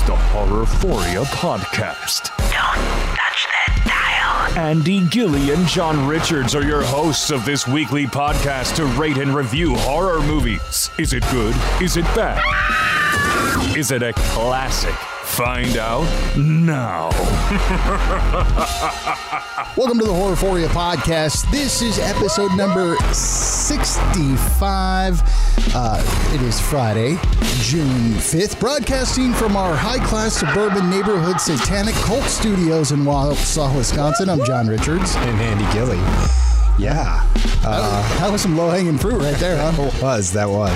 It's the Horrorphoria Podcast. Don't touch that dial. Andy Gilly and John Richards are your hosts of this weekly podcast to rate and review horror movies. Is it good? Is it bad? Is it a classic? Find out now. Welcome to the Horrorphoria podcast. This is episode number 65. Uh, it is Friday, June 5th, broadcasting from our high class suburban neighborhood satanic cult studios in Wausau, Wisconsin. I'm John Richards. and Andy Gilly. Yeah, uh, that was some low hanging fruit right there, huh? was that was.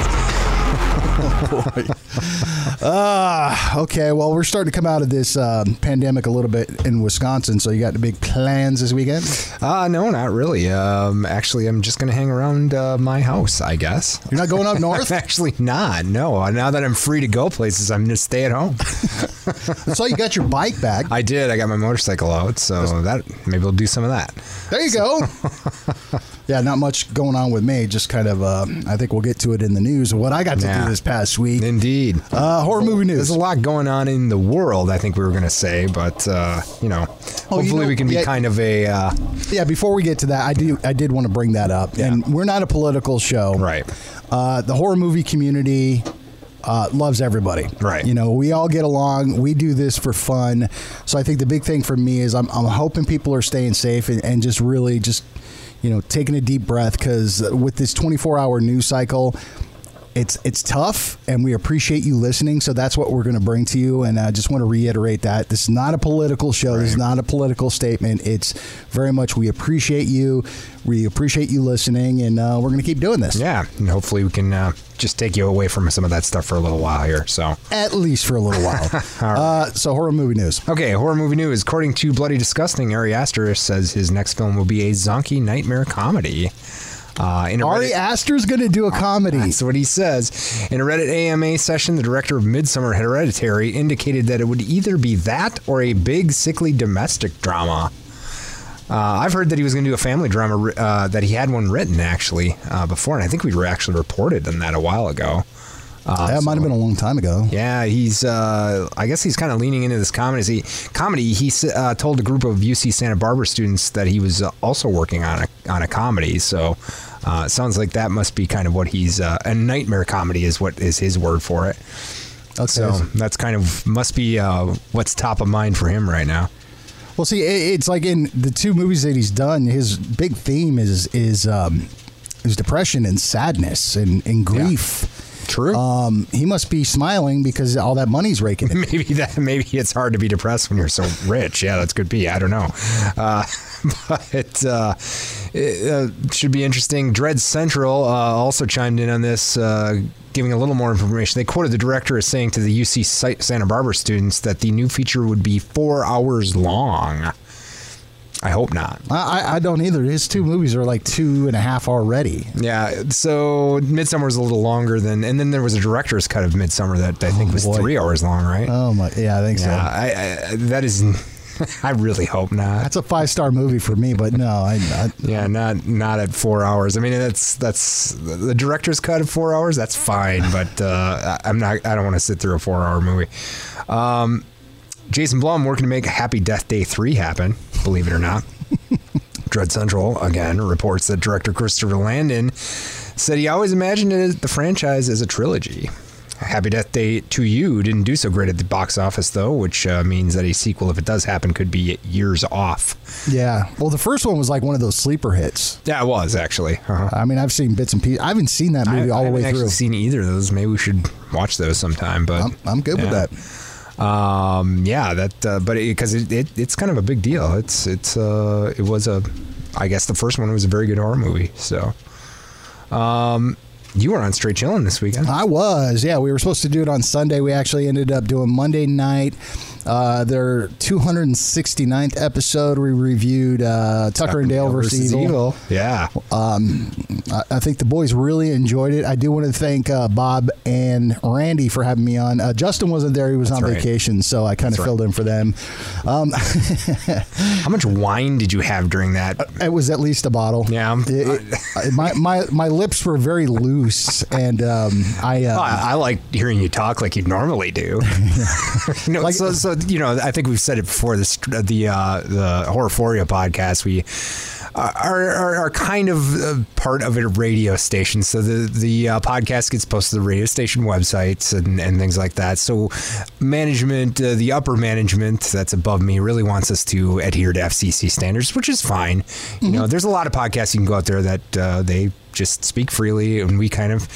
Ah, okay. Well, we're starting to come out of this um, pandemic a little bit in Wisconsin. So you got the big plans this weekend? Uh, no, not really. Um, actually, I'm just gonna hang around uh, my house, I guess. You're not going up north? actually, not. No, Uh, now that I'm free to go places, I'm gonna stay at home. so you got your bike back. I did. I got my motorcycle out, so that maybe we'll do some of that. There you go. yeah, not much going on with me. Just kind of, uh, I think we'll get to it in the news. Of what I got to Yeah. do this past week. Indeed. Uh, horror movie news. There's a lot going on in the world. I think we were gonna say, but uh, you know, Oh, you hopefully know, we can be yeah. kind of a uh, Yeah, before we get to that, I do I did want to bring that up. And we're not a political show. right. Uh, the horror movie community uh, loves everybody. Right. You know, we all get along. We do this for fun. So I think the big thing for me is I'm, I'm hoping people are staying safe and, and just really just, you know, taking a deep breath because with this 24 hour news cycle, it's it's tough, and we appreciate you listening. So that's what we're going to bring to you, and I just want to reiterate that this is not a political show. This is not a political statement. It's very much we appreciate you, we appreciate you listening, and uh, we're going to keep doing this. Yeah, and hopefully we can uh, just take you away from some of that stuff for a little while here. So. at least for a little while. uh, so horror movie news. Okay, horror movie news. According to Bloody Disgusting, Ari Aster says his next film will be a zonky nightmare comedy. Uh, in Ari Reddit- Aster's going to do a comedy. That's what he says. In a Reddit AMA session, the director of Midsommar Hereditary indicated that it would either be that or a big, sickly domestic drama. Uh, I've heard that he was going to do a family drama, uh, that he had one written actually uh, before, and I think we were actually reported on that a while ago. Uh, that might have been a long time ago. yeah, he's. Uh, I guess he's kind of leaning into this comedy. He, comedy. He uh, told a group of UC Santa Barbara students that he was uh, also working on a on a comedy. So uh, it sounds like that must be kind of what he's. Uh, a nightmare comedy is what is his word for it. Okay. So that's kind of must be uh, what's top of mind for him right now. Well, see, it, it's like in the two movies that he's done, his big theme is is um, is depression and sadness and, and grief. True. Um, he must be smiling because all that money's raking in. maybe that maybe it's hard to be depressed when you're so rich. Yeah, that's could be. I don't know, uh, but uh, it uh, should be interesting. Dread Central uh, also chimed in on this, uh, giving a little more information. They quoted the director as saying to the UC Santa Barbara students that the new feature would be four hours long. I hope not. I, I- don't either. His two movies are like two and a half already. Yeah, so Midsommar was a little longer than, and then there was a director's cut of Midsommar that I think was boy. three hours long, right? Oh my, yeah, I think so. yeah, I, I, that is. I really hope not. That's a five star movie for me, but no, I, I Yeah, not not at four hours. I mean, that's that's the director's cut of four hours. That's fine, but uh, I'm not. I don't want to sit through a four-hour movie. Um, Jason Blum working to make Happy Death Day three happen. Believe it or not. Dread Central again reports that director Christopher Landon said he always imagined it, the franchise as a trilogy. Happy Death Day to You didn't do so great at the box office though, which uh, means that a sequel, if it does happen, could be years off. yeah. Well, the first one was like one of those sleeper hits. Yeah, it was actually. Uh-huh. I mean, I've seen bits and pieces. I haven't seen that movie I, all I the way haven't through. seen either of those. Maybe we should watch those sometime. But I'm, I'm good yeah. with that. Um, yeah, that. Uh, but because it, it, it's kind of a big deal. It's it's uh, it was a, I guess the first one was a very good horror movie. So, um, you were on Straight Chillin' this weekend. I was, yeah. We were supposed to do it on Sunday. We actually ended up doing Monday night. Uh, their 269th episode, we reviewed uh, Tucker and Dale versus, Evil. Yeah. I, I think the boys really enjoyed it. I do want to thank uh, Bob and Randy for having me on. Uh, Justin wasn't there; he was on right. vacation, so I kind of That's filled in for them. Um, How much wine did you have during that? it was at least a bottle. Yeah. It- it- my, my my lips were very loose, and um, I. Uh, Oh, I, I like hearing you talk like you normally do. you know, Like- so, so you know, I think we've said it before. This the uh, the Horrorphoria podcast. We are, are, are kind of uh, part of a radio station. So the the uh, podcast gets posted to the radio station websites and, and things like that. So management, uh, the upper management that's above me, really wants us to adhere to FCC standards, which is fine. You know, there's a lot of podcasts you can go out there that uh, they just speak freely and we kind of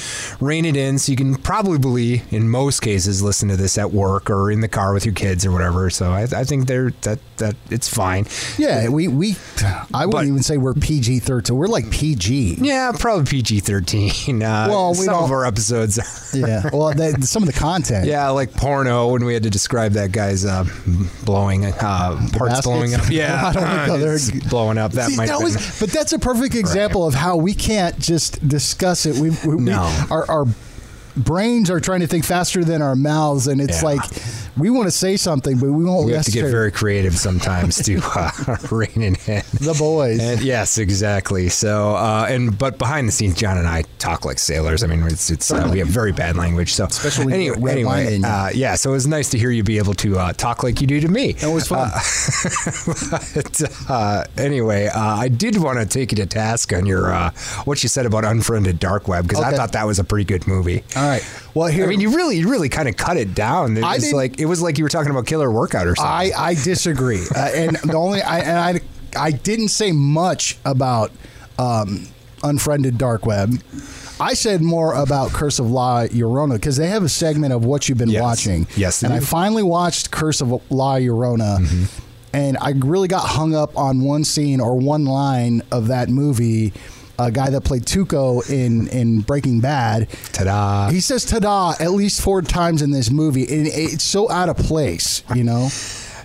rein it in so you can probably in most cases listen to this at work or in the car with your kids or whatever so i, I think they're that that it's fine yeah, we we. I wouldn't But- even say we're PG thirteen. We're like PG. yeah probably pg-13 uh, Well, we some of our episodes Yeah. Well, that, some of the content. yeah like porno when we had to describe that guy's uh, blowing uh, parts baskets? blowing up yeah I don't there. It's blowing up that See, might that was, been- but that's a perfect example of how we can't just discuss it. We, we, we- our, our brains are trying to think faster than our mouths, and it's Yeah. like we want to say something, but we won't. we have to get very creative sometimes to uh, rein in the boys. And yes, exactly. So, uh, and but behind the scenes, John and I talk like sailors. I mean, it's, it's uh, we have very bad language. So, Especially when anyway, get red wine anyway, uh, yeah. So it was nice to hear you be able to uh, talk like you do to me. it was fun. But, uh, anyway, uh, I did want to take you to task on your uh, what you said about Unfriended Dark Web because I thought that was a pretty good movie. All right. Well, here I mean, you really, you really kind of cut it down. It I was like it was like you were talking about Killer Workout or something. I, I disagree, uh, and the only I and I I didn't say much about um, unfriended dark web. I said more about Curse of La Llorona because they have a segment of what you've been Yes. watching. Yes, and I finally watched Curse of La Llorona, Mm-hmm. and I really got hung up on one scene or one line of that movie. A guy that played Tuco in in Breaking Bad. Ta-da. He says "ta-da" at least four times in this movie, and it's so out of place. You know.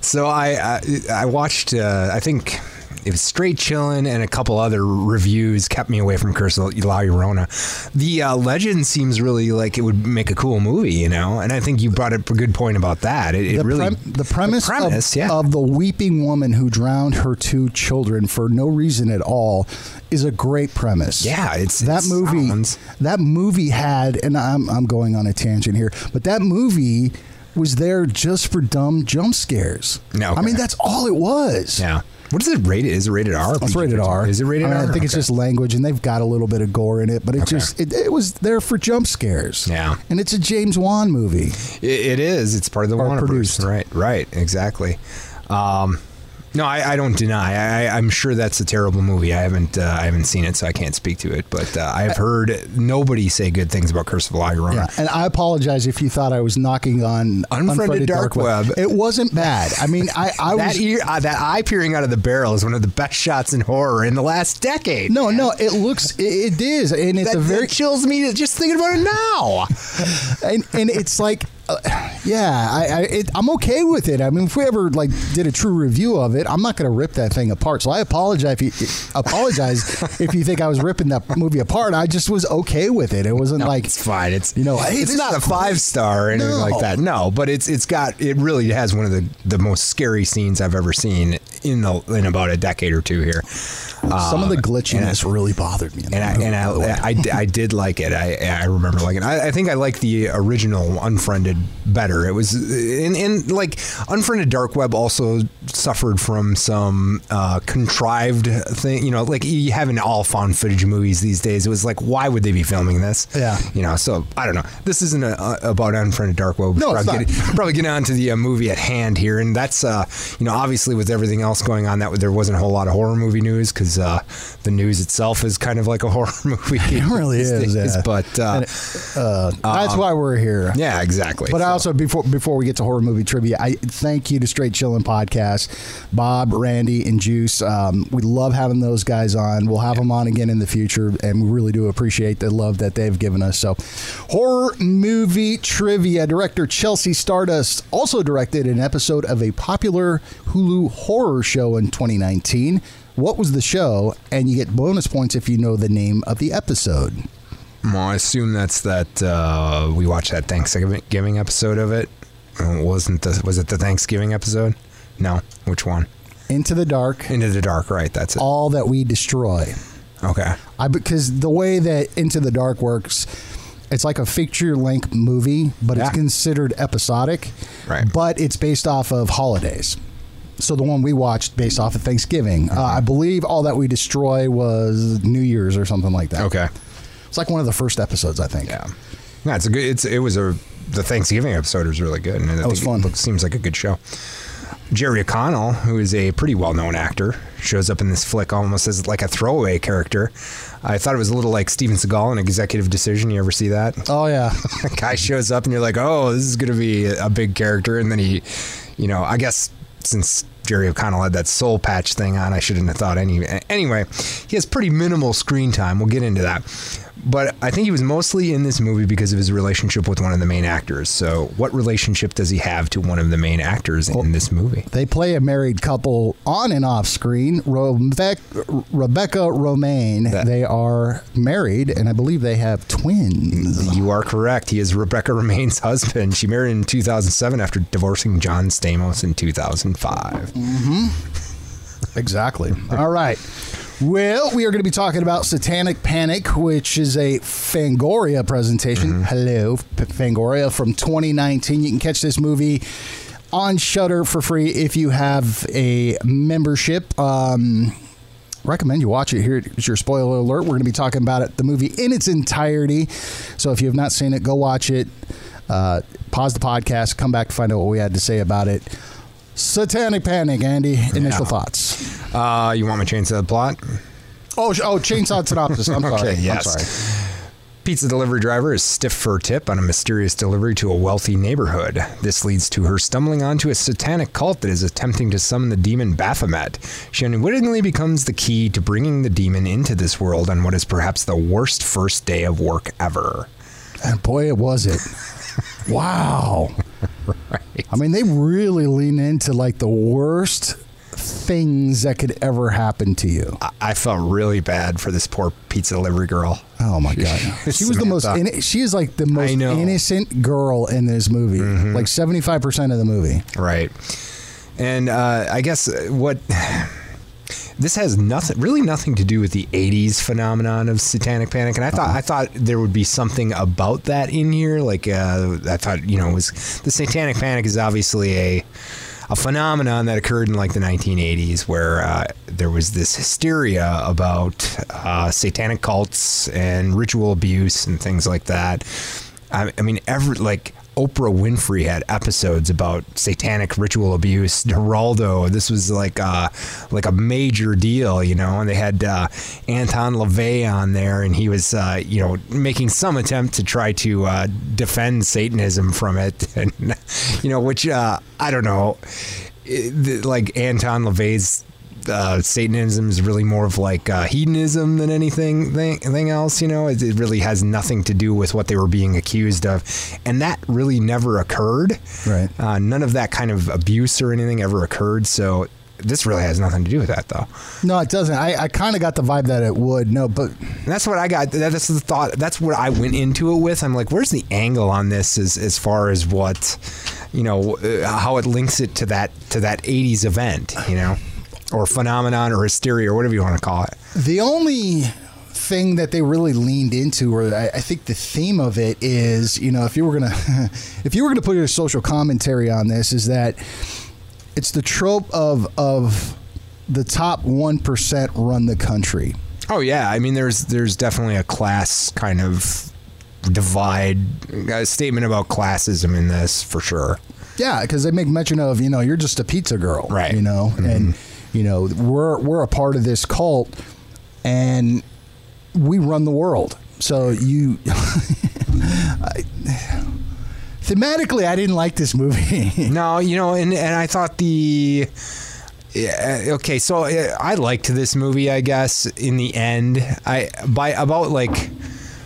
So I I, I watched uh, I think it was Straight Chillin', and a couple other reviews kept me away from Curse of La Llorona. The uh, legend seems really like it would make a cool movie, you know. And I think you brought up a good point about that. It, it the, really prem- the premise, the premise, of, yeah. of the weeping woman who drowned her two children for no reason at all is a great premise. Yeah, it's- that it movie. sounds- That movie had, and I'm I'm going on a tangent here, but that movie was there just for dumb jump scares. No, I mean that's all it was. yeah. What is it rated? Is it rated R? It's rated R. Is it rated R? I think it's Okay. just language, and they've got a little bit of gore in it, but it Okay. just it, it was there for jump scares. Yeah. and it's a James Wan movie. It, it is. It's part of the Warner produced. Right. Right. Exactly. Um, no, I, I don't deny. I, I'm sure that's a terrible movie. I haven't uh, I haven't seen it, so I can't speak to it. But uh, I've heard nobody say good things about Curse of La Llorona. Yeah, and I apologize if you thought I was knocking on Unfriended Dark Web. It wasn't bad. I mean, I, I That was. ear, uh, that eye peering out of the barrel is one of the best shots in horror in the last decade. no, no, it looks, it, it is, and it's that, a very, that chills me just thinking about it now. and, and it's like, uh, yeah, I, I it, I'm okay with it. I mean, if we ever like did a true review of it, I'm not going to rip that thing apart. So I apologize if you apologize if you think I was ripping that movie apart. I just was okay with it. It wasn't No, like it's fine. It's you know, hey, it's not a five star or anything No. like that. No, but it's it's got it really has one of the the most scary scenes I've ever seen in the in about a decade or two here. some of the Uh, glitchiness really bothered me. in and I and. I, I, I did like it. I I remember liking it. I, I think I like the original Unfriended better. It was and, in like Unfriended Dark Web also suffered from some uh, contrived thing. You know, like you have in all found footage movies these days. It was like, why would they be filming this? Yeah. you know. So I don't know. This isn't a, a, about Unfriended Dark Web. No, it's probably not. Get, probably get on to the uh, movie at hand here, and that's uh, you know obviously with everything else going on, that there wasn't a whole lot of horror movie news because uh, the news itself is kind of like a horror movie. It really is, days. yeah. But uh, And it- uh, that's why we're here. yeah, exactly. But I also before before we get to horror movie trivia, I thank you to Straight Chillin' Podcast, Bob, Randy, and Juice. Um, we love having those guys on. We'll have them on again in the future, and we really do appreciate the love that they've given us. So, horror movie trivia director Chelsea Stardust also directed an episode of a popular Hulu horror show in 2019. What was the show? And you get bonus points if you know the name of the episode. Well, I assume that's that uh, we watched that Thanksgiving episode of it. Wasn't the was it the Thanksgiving episode? No, which one? Into the Dark. Into the Dark, right? That's it. All that we destroy. Okay. I because the way that Into the Dark works, it's like a feature length movie, but Yeah. it's considered episodic. Right. But it's based off of holidays. So the one we watched based off of Thanksgiving. Uh, I believe All That We Destroy was New Year's or something like that. Okay. It's like one of the first episodes, I think. Yeah. Yeah, it's a good. It's it was a the Thanksgiving episode was really good, and I was fun. It looks, seems like a good show. Jerry O'Connell, who is a pretty well-known actor, shows up in this flick almost as like a throwaway character. I thought it was a little like Steven Seagal in Executive Decision. You ever see that? Oh yeah. Guy shows up and you're like, oh, this is going to be a big character, and then he, you know, I guess since Jerry O'Connell had that soul patch thing on, I shouldn't have thought any. Anyway, he has pretty minimal screen time. We'll get into that. But I think he was mostly in this movie because of his relationship with one of the main actors. So, what relationship does he have to one of the main actors in this movie? They play a married couple on and off screen. Rebecca, Rebecca Romijn. That- they are married, and I believe they have twins. You are correct. He is Rebecca Romijn's husband. She married in 2007 after divorcing John Stamos in 2005. Exactly. All right. Well, we are going to be talking about Satanic Panic, which is a Fangoria presentation. Hello, Fangoria from 2019. You can catch this movie on Shudder for free if you have a membership. Um, recommend you watch it. Here's your spoiler alert. We're going to be talking about it, the movie in its entirety. So if you have not seen it, go watch it. Uh, pause the podcast, come back to find out what we had to say about it. Satanic Panic, Andy. Initial Yeah. thoughts. Uh, you want me to change the plot? Oh, oh, chainsaw synopsis. I'm sorry. Okay, yes. I'm sorry. Pizza delivery driver is stiff for a tip on a mysterious delivery to a wealthy neighborhood. This leads to her stumbling onto a satanic cult that is attempting to summon the demon Baphomet. She unwittingly becomes the key to bringing the demon into this world on what is perhaps the worst first day of work ever. And boy, it was it. wow. right. I mean, they really lean into like the worst things that could ever happen to you. I, I felt really bad for this poor pizza delivery girl. Oh my god, she was the most. Inno- she is like the most. Mm-hmm. innocent girl in this movie. Like seventy five percent of the movie. Right. And uh, I guess what this has nothing, really nothing to do with the '80s phenomenon of satanic panic. And I thought, I thought there would be something about that in here. Like uh, I thought, you know, it was the satanic panic is obviously a a phenomenon that occurred in like the 1980s, where uh, there was this hysteria about uh, satanic cults and ritual abuse and things like that. I, I mean, every like Oprah Winfrey had episodes about satanic ritual abuse. Geraldo, this was like uh, like a major deal, you know. And they had uh, Anton LaVey on there, and he was uh, you know making some attempt to try to uh, defend Satanism from it, and you know, which uh, I don't know, It- the- like Anton LaVey's uh, Satanism is really more of like uh, hedonism than anything thing, thing else. You know, it, it really has nothing to do with what they were being accused of, and that really never occurred. Right. Uh, none of that kind of abuse or anything ever occurred. So this really has nothing to do with that, though. No, it doesn't. I, I kind of got the vibe that it would. No, but And that's what I got. that- That's the thought. That's what I went into it with. I'm like, where's the angle on this as as far as what, you know, uh, how it links it to that to that '80s event, you know, or phenomenon or hysteria or whatever you want to call it. The only thing that they really leaned into, or I, I think the theme of it is, you know, if you were gonna, if you were gonna put your social commentary on this, is that it's the trope of of the top one percent run the country. Oh yeah, I mean, there's there's definitely a class kind of divide, a statement about classism in this for sure. Yeah, because they make mention of you know you're just a pizza girl, Right. You know, mm-hmm. and you know we're we're a part of this cult, and we run the world. So you, I- thematically, I didn't like this movie. No, you know, and and I thought the. Yeah, okay, so uh, I liked this movie. I guess in the end, I by about like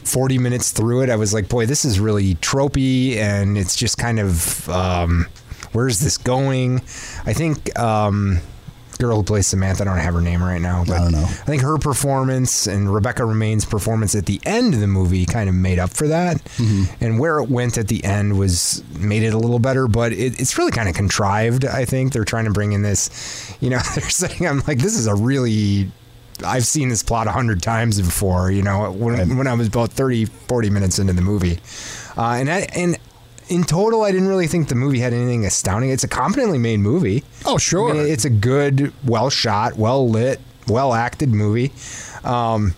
forty minutes through it, I was like, boy, this is really tropey, and it's just kind of um, where's this going? I think. Um, girl who plays Samantha. I don't have her name right now, but I don't know. I think her performance and Rebecca Romijn's performance at the end of the movie kind of made up for that. Mm-hmm. And where it went at the end was made it a little better, but it, it's really kind of contrived. I think they're trying to bring in this, you know, they're saying, I'm like, this is a really. I've seen this plot a hundred times before, you know, when, when I was about 30, 40 minutes into the movie. Uh, and I, and in total, I didn't really think the movie had anything astounding. It's a competently made movie. Oh, sure. I mean, it's a good, well shot, well lit, well acted movie. Um,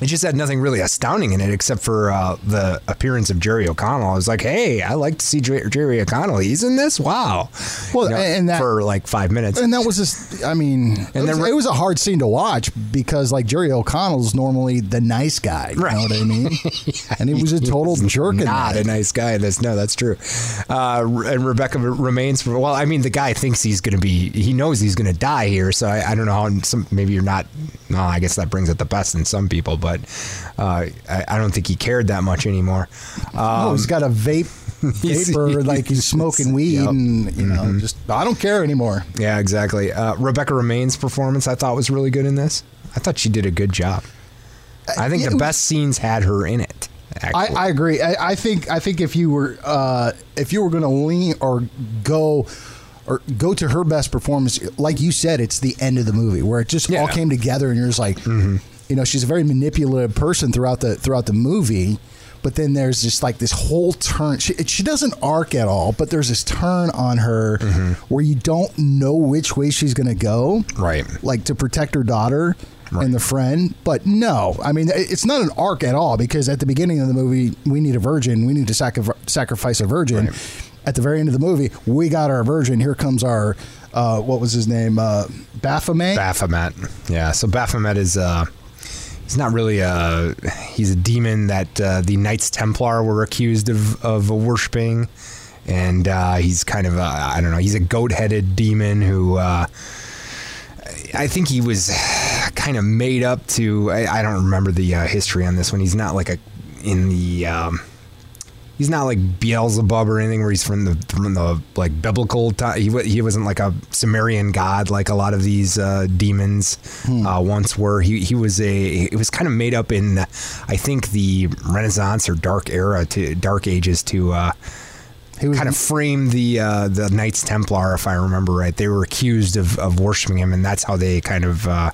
it just had nothing really astounding in it except for uh, the appearance of Jerry O'Connell. I was like, hey, I like to see Jer- Jerry O'Connell. He's in this. Wow. Well, You know, and that- for like five minutes. and that was just, I mean, it, And was, then- it was a hard scene to watch because, like, Jerry O'Connell's normally the nice guy. You know Right. what I mean? and he was a total jerk in Not that. a nice guy in this. No, that's true. Uh, and Rebecca Romijn's. Well, I mean, the guy thinks he's going to be. He knows he's going to die here. So I, I don't know how. Some maybe you're not. No, I guess that brings it the best in some people, but uh, I, I don't think he cared that much anymore. oh, he's got a vape he's- vapor, like he's smoking weed, Yep. and, you know, just, I don't care anymore. Yeah, exactly. Uh, Rebecca Romijn's performance I thought was really good in this. I thought she did a good job. I think Uh, the was- best scenes had her in it. I, I agree. I, I think I think if you were uh, if you were going to lean or go or go to her best performance, like you said, it's the end of the movie where it just all Yeah. Mm-hmm. came together, and you're just like, you know, she's a very manipulative person throughout the throughout the movie. But then there's just like this whole turn. She, she doesn't arc at all, but there's this turn on her Mm-hmm. where you don't know which way she's going to go. Right. Like to protect her daughter and the friend. But no, I mean, it's not an arc at all because at the beginning of the movie, we need a virgin. We need to sacri- sacrifice a virgin. At the very end of the movie, we got our virgin. Here comes our, uh, what was his name? Uh, Baphomet? Baphomet. Yeah. So Baphomet is uh he's not really a he's a demon that uh, the Knights Templar were accused of of worshiping, and uh, he's kind of I don't know he's a goat headed demon who. Uh, I think he was kind of made up to. I, I don't remember the uh, history on this one. He's not like a in the. Um, he's not like Beelzebub or anything where he's from the from the like biblical time. He, he wasn't like a Sumerian god like a lot of these uh, demons uh, once were. He he was a it was kind of made up in I think the Renaissance or Dark Era to Dark Ages to uh, He was kind of framed the uh, the Knights Templar if I remember right. They were accused of of worshiping him, and that's how they kind of. Uh,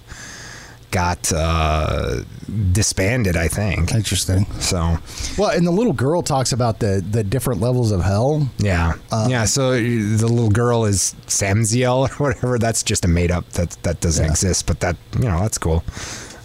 Got uh, disbanded, I think. interesting. So, Well, and the little girl talks about the the different levels of hell. Yeah, Uh, yeah. So the little girl is Samziel or whatever. That's just a made up. That that doesn't Yeah. exist. But that you know that's cool.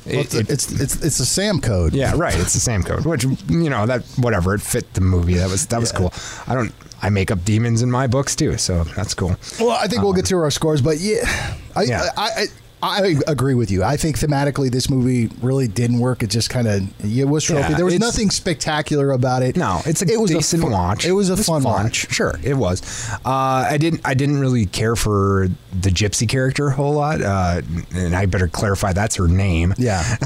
Well, It- it's, it- it's it's it's a Sam code. yeah, right. It's the same code. Which you know that whatever it fit the movie. That was that was cool. I don't. I make up demons in my books too, so that's cool. Well, I think we'll get to our scores, but yeah, I, Yeah. I, I, I agree with you. I think thematically this movie really didn't work. It just kind of it was tropey. Yeah, there was nothing spectacular about it. No, it's a it was decent a fun, watch. It was a fun, watch. Sure, it was. Uh, I didn't. I didn't really care for the gypsy character a whole lot, uh, and I better clarify that's her name. Yeah,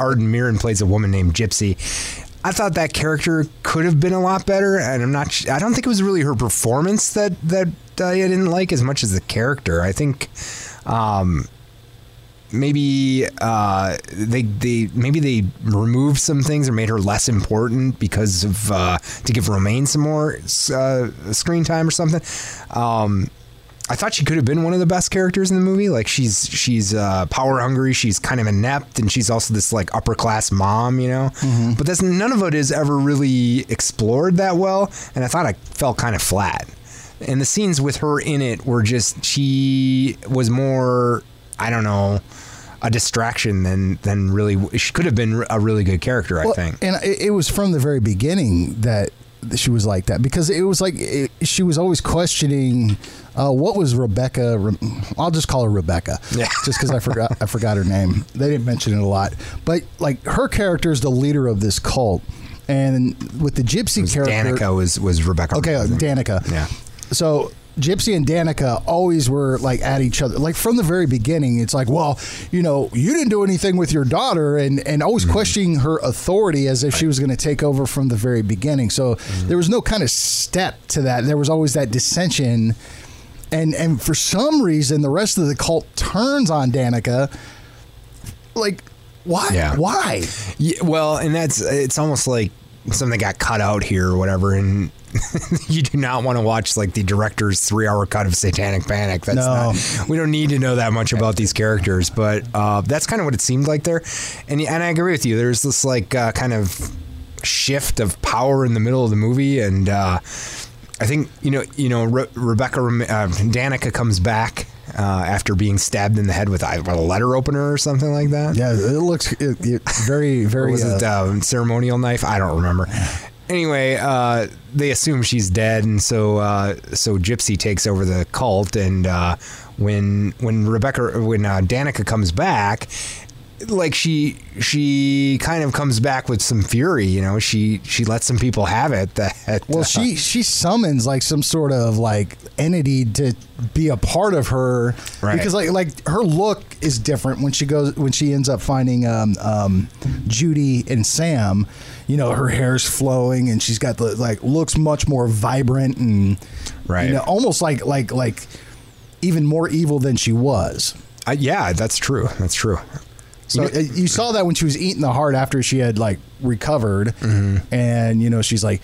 Arden Myrin plays a woman named Gypsy. I thought that character could have been a lot better, and I'm not. I don't think it was really her performance that that I didn't like as much as the character. I think. Um, maybe uh, they they maybe they removed some things or made her less important because of uh, to give Romijn some more uh, screen time or something. Um, I thought she could have been one of the best characters in the movie. Like she's she's uh, power hungry. She's kind of inept, and she's also this like upper class mom, you know. But that's none of it is ever really explored that well. And I thought I felt kind of flat. And the scenes with her in it were just she was more I don't know a distraction than than really she could have been a really good character. I think. and it, it was from the very beginning that she was like that because it was like it, she was always questioning uh, what was Rebecca. Re- I'll just call her Rebecca, Yeah. just because I forgot I forgot her name. They didn't mention it a lot, but like her character is the leader of this cult. And with the gypsy character, Danica was was Rebecca. Okay, uh. Danica. Yeah. So Gypsy and Danica always were like at each other. Like from the very beginning, it's like, well, you know, you didn't do anything with your daughter, and and always Mm-hmm. questioning her authority as if she was going to take over from the very beginning. So Mm-hmm. there was no kind of step to that. There was always that dissension. And, and for some reason, the rest of the cult turns on Danica. Like, why? Yeah. Why? Yeah, well, and that's it's almost like something got cut out here or whatever, and you do not want to watch like the director's three-hour cut of Satanic Panic. That's No. not. We don't need to know that much about these characters, but uh, that's kind of what it seemed like there. And and I agree with you. There's this like uh, kind of shift of power in the middle of the movie, and uh, I think you know you know Re- Rebecca uh, Danica comes back. Uh, after being stabbed in the head with a a letter opener or something like that, Yeah, it looks it, it very, very. was it uh, um, ceremonial knife? I don't remember. Anyway, uh, they assume she's dead, and so uh, so Gypsy takes over the cult. And uh, when when Rebecca when uh, Danica comes back, like she she kind of comes back with some fury. You know, she she lets some people have it. That Well, uh, she she summons like some sort of like entity to be a part of her Right. because like like her look is different when she goes when she ends up finding um, um, Judy and Sam. You know, her hair's flowing and she's got the like looks much more vibrant and Right. you know almost like like like even more evil than she was. uh, yeah, that's true. That's true. So uh, you saw that when she was eating the heart after she had like recovered, Mm-hmm. and you know she's like,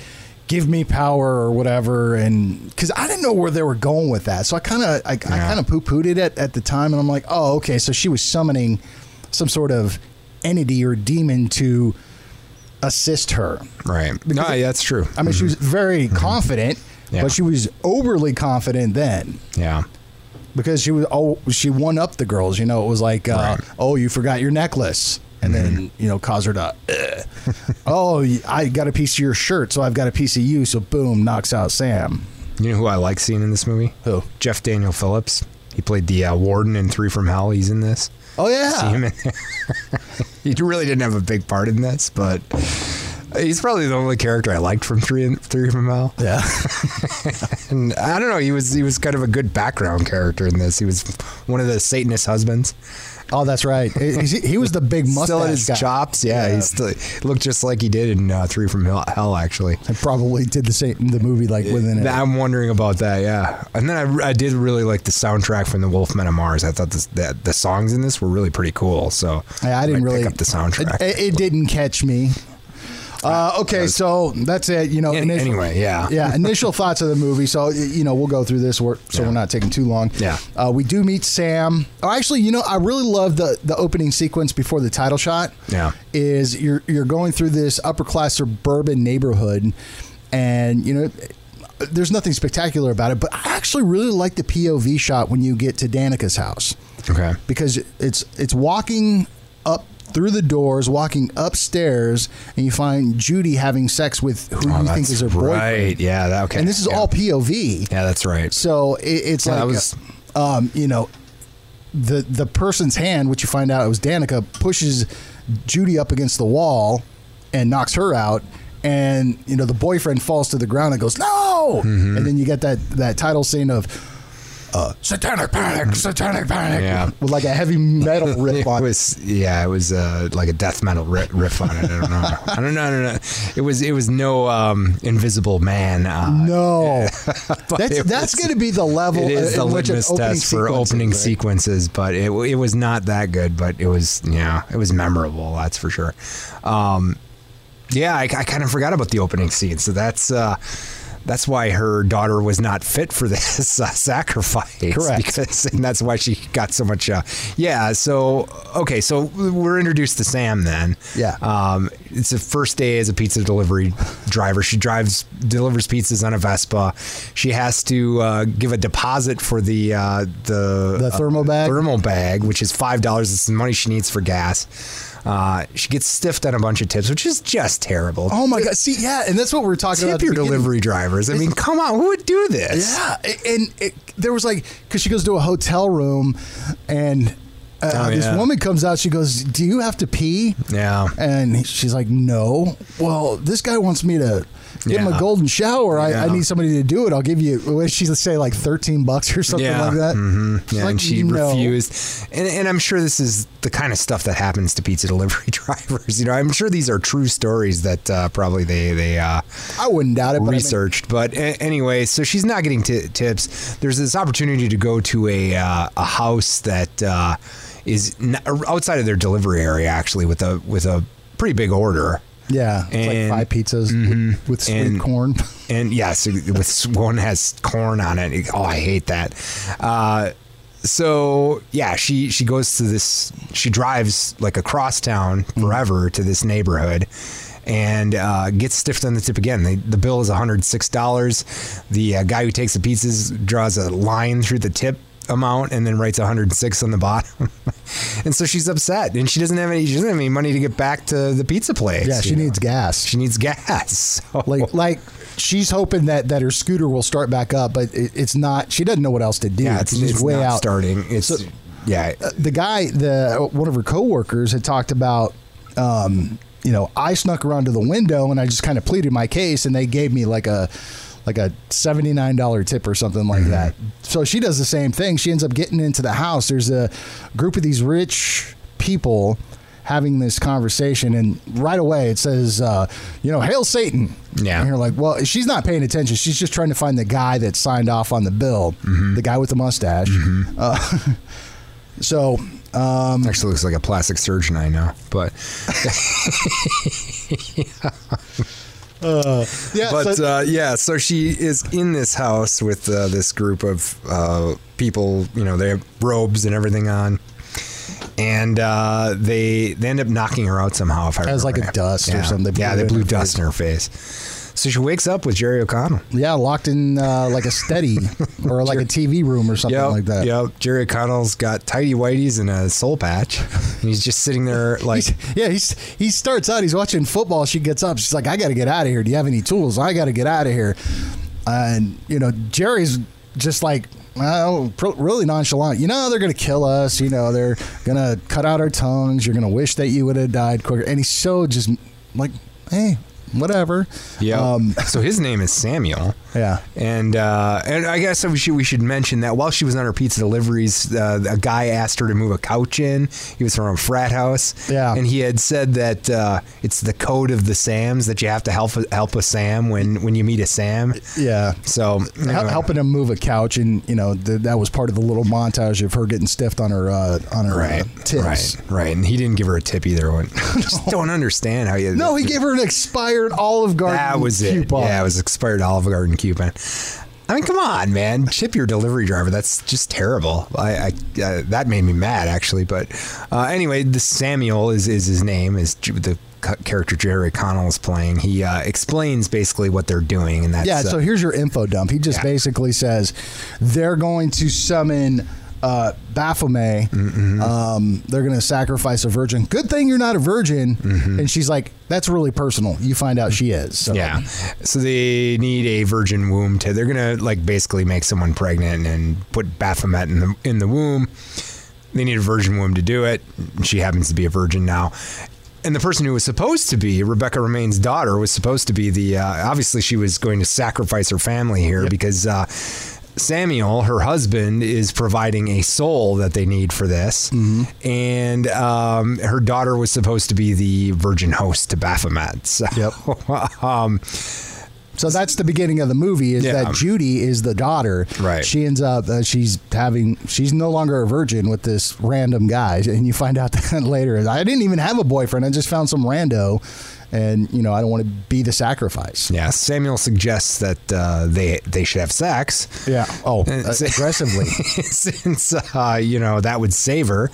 "Give me power" or whatever, and because I didn't know where they were going with that, so I kind of I, I kind of poo pooed it at, at the time, and I'm like, "Oh, okay." So she was summoning some sort of entity or demon to assist her. Right. No, yeah, that's true. I mean, she was very confident, Mm-hmm. Yeah. but she was overly confident then yeah. because she was oh she won up the girls. You know, it was like uh, Right. oh you forgot your necklace, and then you know cause her to oh I got a piece of your shirt, so I've got a piece of you. So boom, knocks out Sam. You know who I like seeing in this movie? Who? Jeff Daniel Phillips. He played the uh, warden in Three from Hell. He's in this. Oh See him yeah, in there. he really didn't have a big part in this, but he's probably the only character I liked from Three Three from Hell. yeah. And I don't know, he was he was kind of a good background character in this. He was one of the Satanist husbands. Oh, that's right. He, he was the big mustache Still his guy. chops. Yeah, Yeah. he still looked just like he did in uh, Three from Hell, actually. I probably did the same the movie like within it. I'm wondering about that, yeah. And then I, I did really like the soundtrack from the Wolfmen of Mars. I thought this, the, the songs in this were really pretty cool. So I, I didn't really pick up the soundtrack. It, it didn't catch me. Uh, okay, so that's it. You know, Any- initial- anyway, yeah. yeah. Initial thoughts of the movie. So you know, we'll go through this, we're, so Yeah. we're not taking too long. Yeah. uh, we do meet Sam. Oh, actually, you know, I really love the the opening sequence before the title shot. Yeah. is you're you're going through this upper class suburban neighborhood, and you know. There's nothing spectacular about it, but I actually really like the POV shot when you get to Danica's house okay. because it's it's walking up through the doors, walking upstairs, and you find Judy having sex with who Oh, you think is her boyfriend. Right. Yeah. That, okay. And this is yeah. all POV. Yeah, that's right. So it, it's Yeah, like, was- um, you know, the the person's hand, which you find out it was Danica, pushes Judy up against the wall and knocks her out. And you know the boyfriend falls to the ground and goes no, Mm-hmm. and then you get that that title scene of uh, satanic panic, satanic panic, Yeah. with like a heavy metal riff on it. was yeah, it was uh, like a death metal riff, riff on it. I don't know. I don't know. I don't know. It was it was no um, Invisible Man. Uh, No, but that's that's going to be the level It is in the which an litmus opening test for opening right? sequences, but it it was not that good. But it was yeah, it was memorable. That's for sure. Um, yeah, I, I kind of forgot about the opening scene, so that's. Uh, that's why her daughter was not fit for this uh, sacrifice. Correct. Because, and that's why she got so much. Uh, yeah. So okay. So we're introduced to Sam then. Yeah. Um, it's the first day as a pizza delivery driver. She drives, delivers pizzas on a Vespa. She has to uh, give a deposit for the uh, the The thermal bag? thermal bag, which is five dollars. It's the money she needs for gas. Uh, she gets stiffed on a bunch of tips, which is just terrible. Oh my god! See, yeah, and that's what we're talking about. Tip the your delivery drivers. I mean, come on, who would do this? Yeah, and it, there was like because she goes to a hotel room, and uh, Oh, this yeah. woman comes out. She goes, "Do you have to pee?" Yeah. And she's like, "No." Well, this guy wants me to give him a golden shower. I, I need somebody to do it. I'll give you. What did she say? Like thirteen bucks or something yeah. like that. hmm Yeah, like, and she "No." refused. And, and I'm sure this is the kind of stuff that happens to pizza delivery drivers. You know, I'm sure these are true stories that uh, probably they they uh, I wouldn't doubt it. But I mean- researched. But anyway, so she's not getting t- tips. There's this opportunity to go to a uh, a house that uh, is n- outside of their delivery area, actually, with a with a pretty big order. Yeah, it's And- like five pizzas with, with sweet And- corn. And yes, with one has corn on it. Oh, I hate that. Uh, so yeah, she she goes to this. She drives like across town forever to this neighborhood. And uh, gets stiffed on the tip again. They, the bill is $106. The uh, guy who takes the pizzas draws a line through the tip amount and then writes 106 on the bottom. and so she's upset, and she doesn't have any. She doesn't have any money to get back to the pizza place. yeah, she know? needs gas. She needs gas. So- like like she's hoping that that her scooter will start back up, but it, it's not. She doesn't know what else to do. Yeah, it's, it's way out. starting. It's So- yeah, the guy, the one of her coworkers had talked about, um, you know, I snuck around to the window and I just kind of pleaded my case, and they gave me like a like a seventy nine dollar tip or something like that. So she does the same thing. She ends up getting into the house. There's a group of these rich people having this conversation and right away it says uh, you know hail satan Yeah. and you're like well she's not paying attention she's just trying to find the guy that signed off on the bill the guy with the mustache uh, so um, actually looks like a plastic surgeon I know, but yeah but so- uh, yeah. So she is in this house with uh, this group of uh, people. You know, they have robes and everything on. And uh, they they end up knocking her out somehow. If I As like a remember. dust or something. They Yeah, they blew dust face. in her face. So she wakes up with Jerry O'Connell. yeah locked in uh, like a steady or like a tv room or something Yep, like that Yep. Jerry O'Connell's got tidy whities and a soul patch. And he's just sitting there like He's- yeah, he's he starts out. He's watching football. She gets up. She's like, "I got to get out of here. Do you have any tools? I got to get out of here." And you know, Jerry's just like, well, really nonchalant. You know, they're gonna kill us. You know, they're gonna cut out our tongues. You're gonna wish that you would have died quicker. And he's so just like, hey, whatever. Yeah. Um, so his name is Samuel. yeah. And uh, and I guess we should we should mention that while she was on her pizza deliveries, uh, a guy asked her to move a couch in. He was from a frat house. Yeah. And he had said that uh, it's the code of the Sams that you have to help help a Sam when when you meet a Sam. Yeah. So helping him move a couch, and you know th- that was part of the little montage of her getting stiffed on her uh, on her Right, uh, tips. right, right, and he didn't give her a tip either. One, just don't understand how you. No, he gave her an expired Olive Garden. That was it. coupon. Yeah, it was expired Olive Garden coupon. I mean, come on, man! Chip your delivery driver. That's just terrible. I, I uh, that made me mad actually. But uh, anyway, the Samuel is is his name. Is the character Jerry Connell is playing. He uh, explains basically what they're doing, and that's Yeah, uh, so here's your info dump. He just Yeah. basically says they're going to summon uh, Baphomet. Mm-hmm. Um, they're going to sacrifice a virgin. Good thing you're not a virgin. And she's like, that's really personal. You find out she is. So. Mm-hmm. Yeah. So they need a virgin womb to. They're gonna like basically make someone pregnant and put Baphomet in the in the womb. They need a virgin womb to do it. She happens to be a virgin now. And the person who was supposed to be Rebecca Romijn's daughter was supposed to be the. Uh, obviously, she was going to sacrifice her family here because uh, Samuel, her husband, is providing a soul that they need for this, and um, her daughter was supposed to be the virgin host to Baphomet. So, Yep. um, So that's the beginning of the movie. Is Yeah. that Judy is the daughter? Right. She ends up uh, she's having she's no longer a virgin with this random guy, and you find out that later. I didn't even have a boyfriend. I just found some rando, and you know I don't want to be the sacrifice. yeah, Samuel suggests that uh, they they should have sex. Yeah. Oh, uh, aggressively. since uh, you know that would save her.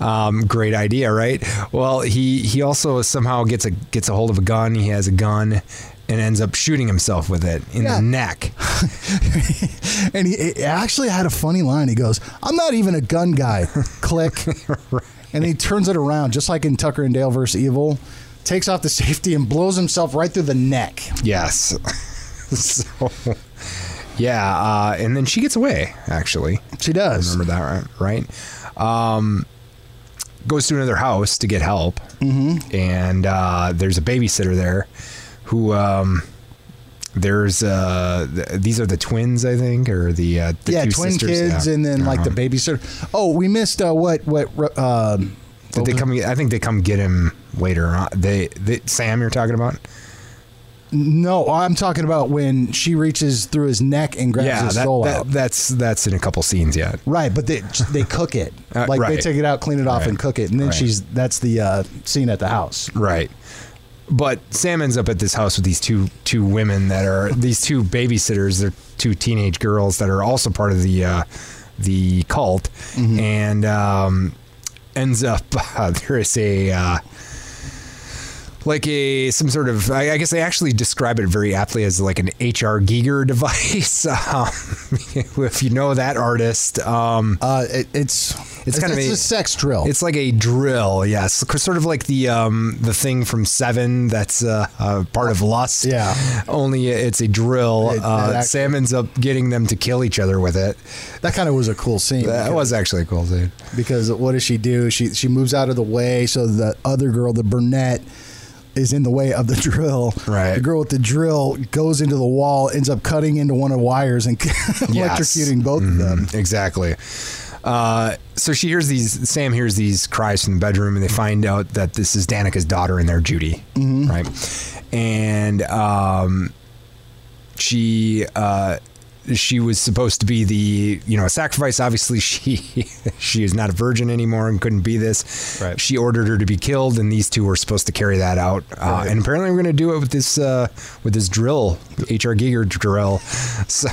Um, great idea, right? Well, he he also somehow gets a gets a hold of a gun. He has a gun and ends up shooting himself with it in Yeah. the neck. and he, he actually had a funny line. He goes, "I'm not even a gun guy." Click. And he turns it around, just like in Tucker and Dale versus Evil. Takes off the safety and blows himself right through the neck. Yes. so, yeah, uh, and then she gets away. Actually, She does. remember that right? Right. Um, goes to another house to get help, mm-hmm. and uh, there's a babysitter there who. Um, there's uh th- these are the twins I think or the, uh, the yeah, twin sisters, kids, yeah. and then like the Uh-huh. babysitter. Oh, we missed uh, what what um, Did they come? I think they come get him later. on. They, they Sam, you're talking about? No, I'm talking about when she reaches through his neck and grabs yeah, his that, soul that- out. that's that's in a couple scenes yet. Right, but they they cook it. Uh, like they take it out, clean it off, Right. and cook it, and then Right. she's that's the uh, scene at the house. Right. But Sam ends up at this house with these two two women that are these two babysitters. They're two teenage girls that are also part of the uh, the cult, and um, ends up uh, there is a. Like a some sort of I, I guess they actually describe it very aptly as like an HR Giger device. Um, if you know that artist, um, Uh, it, it's It's kind of it's a- a sex drill. it's like a drill, yes, sort of like the um, the thing from Seven that's uh, uh, part of Lust. Yeah. only it's a drill. It- uh, actually- Sam ends up getting them to kill each other with it. that kind of was a cool scene. That was actually a cool, dude. because what does she do? She she moves out of the way so the other girl, the brunette, is in the way of the drill. Right. The girl with the drill goes into the wall, ends up cutting into one of the wires and electrocuting both of them. Exactly. Uh, so she hears these. Sam hears these cries from the bedroom, and they find out that this is Danica's daughter in there, Judy. Mm-hmm. Right, and um, she uh, she was supposed to be the you know sacrifice. Obviously, she she is not a virgin anymore and couldn't be this. Right. She ordered her to be killed, and these two were supposed to carry that out. Uh, Right. And apparently, we're going to do it with this uh, with this drill, HR Giger drill. So.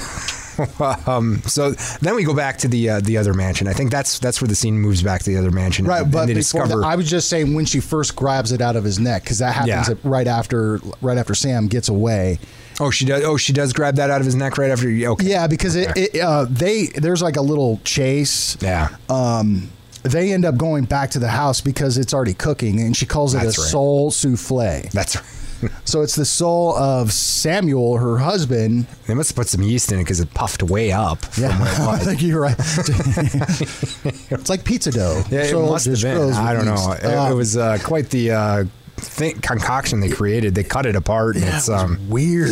Um, so then we go back to the uh, the other mansion. I think that's that's where the scene moves back to the other mansion. Right, and but they before discover that, I was just saying when she first grabs it out of his neck because that happens Yeah. right after right after Sam gets away. Oh she does oh she does grab that out of his neck right after okay Yeah, because it, it uh, they there's like a little chase. yeah Um, they end up going back to the house because it's already cooking, and she calls it That's a right. soul souffle. that's right. So it's the soul of Samuel, her husband. They must have put some yeast in it because it puffed way up. Yeah, it. I think you're right. it's like pizza dough. Yeah, it So must have been. I don't know. yeast. It, it Um, was uh, quite the uh, thing, concoction they created. They cut it apart, and yeah, it's it um, weird.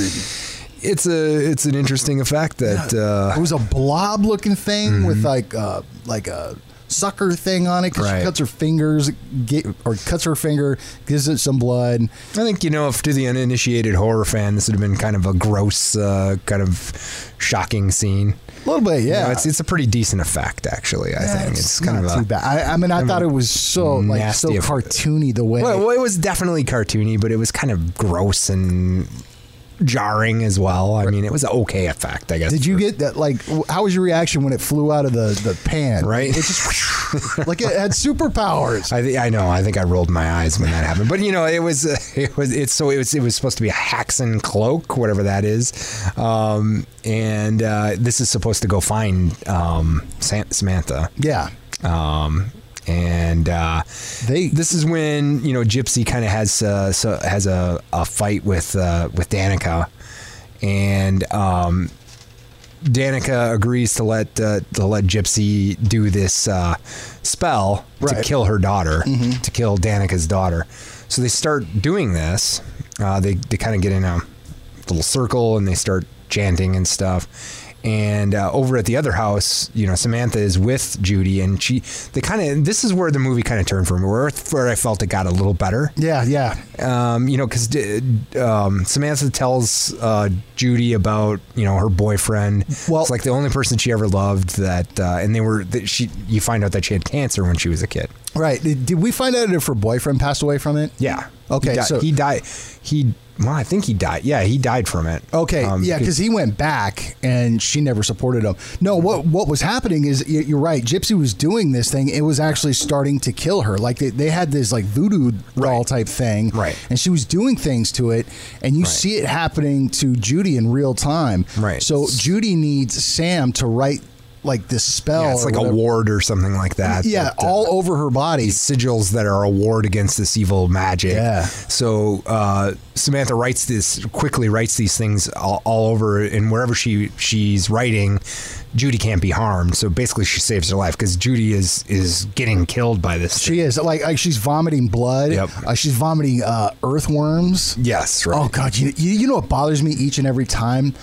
it's a it's an interesting effect that it uh, was a blob-looking thing with like uh, like a sucker thing on it because. Right. she cuts her fingers, get, or cuts her finger, gives it some blood. I think you know, if to the uninitiated horror fan, this would have been kind of a gross, uh, kind of shocking scene. A little bit, You yeah. know, it's it's a pretty decent effect, actually. I Yeah, think it's, kind not of too a. bad. I, I mean, I kind thought it was so like so cartoony the way. Well, well, it was definitely cartoony, but it was kind of gross and jarring as well. I mean, it was an okay effect, I guess. Did you get that? Like, how was your reaction when it flew out of the, the pan? Right. It just like it had superpowers. I, thi- I know. I think I rolled my eyes when that happened. But you know, it was uh, it was it's so it was it was supposed to be a Haxon cloak, whatever that is, um, and uh, this is supposed to go find um, Samantha. Yeah. Um, and uh, They- this is when you know Gypsy kind of has uh, so has a, a fight with uh, with Danica, and um, Danica agrees to let uh, to let Gypsy do this uh, spell to kill her daughter, to kill Danica's daughter. So they start doing this. Uh, they they kind of get in a little circle and they start chanting and stuff. And uh, over at the other house, you know, Samantha is with Judy, and she they kind of this is where the movie kind of turned for me, where where I felt it got a little better Yeah. Yeah. um, you know, because um, Samantha tells uh, Judy about you know her boyfriend. Well- it's like the only person she ever loved. That uh, and they were that she. You find out that she had cancer when she was a kid. Right. Did, did we find out if her boyfriend passed away from it? Yeah. Okay, He died. so- he died. He. Well, I think he died. Yeah, he died from it. Okay, Um, yeah, because he went back and she never supported him. No, what what was happening is you're right. Gypsy was doing this thing. It was actually starting to kill her. Like they, they had this like voodoo doll Right. type thing, Right. And she was doing things to it, and you Right. see it happening to Judy in real time, Right. So Judy needs Sam to write like this spell. Yeah, it's like a ward or something like that. Yeah, that, uh, all over her body. sigils that are a ward against this evil magic. Yeah. So uh, Samantha writes this quickly writes these things all, all over, and wherever she she's writing, Judy can't be harmed. So basically, she saves her life because Judy is is getting killed by this. She is like, like she's vomiting blood. Yep. Uh, she's vomiting uh, earthworms. yes, right. Oh God, you, you you know what bothers me each and every time?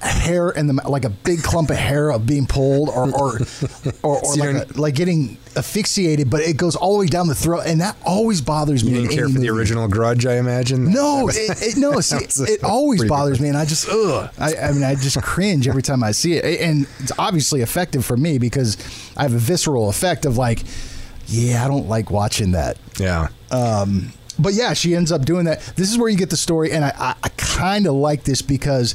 Hair in the like a big clump of hair of being pulled, or or or, or like, a, like getting asphyxiated, but it goes all the way down the throat, and that always bothers me. You didn't care for the original Grudge, I imagine. No, it, it, no. See, it always bothers me, and I just ugh. I, I mean, I just cringe every time I see it, and it's obviously effective for me because I have a visceral effect of like, yeah, I don't like watching that. Yeah. Um, but yeah, she ends up doing that. This is where you get the story, and I, I, I kind of like this because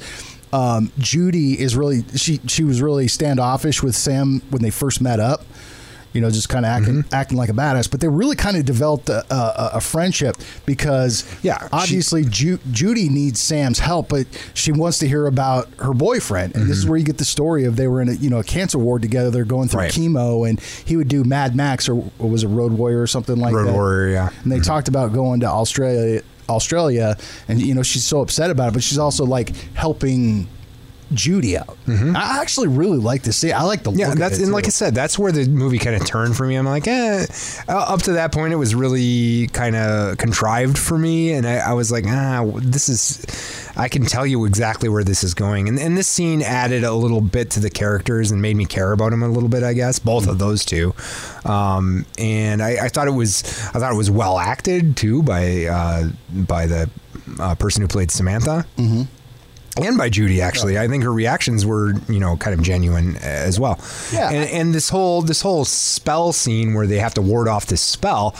um, Judy is really she she was really standoffish with Sam when they first met up. You know, just kind of acting Mm-hmm. acting like a badass, but they really kind of developed a, a, a friendship because Yeah, she- obviously Ju- Judy needs Sam's help, but she wants to hear about her boyfriend, and this is where you get the story of they were in a you know a cancer ward together. They're going through Mm-hmm. Right. chemo, and he would do Mad Max or, or was it Road Warrior or something like Road that. Warrior, yeah. And they talked about going to Australia, Australia, and you know she's so upset about it, but she's also like helping Judy out. I actually really like to see. I like the Mm-hmm. Yeah, look of that's it, and like I said, that's where the movie kind of turned for me. I'm like, eh. Uh, Up to that point, it was really kind of contrived for me, and I, I was like, ah, this is. I can tell you exactly where this is going, and and this scene added a little bit to the characters and made me care about them a little bit. I guess both of those two, um, and I, I thought it was I thought it was well acted too by uh, by the uh, person who played Samantha and by Judy actually. I think her reactions were, you know, kind of genuine uh, as well. Yeah. And, and this whole this whole spell scene where they have to ward off this spell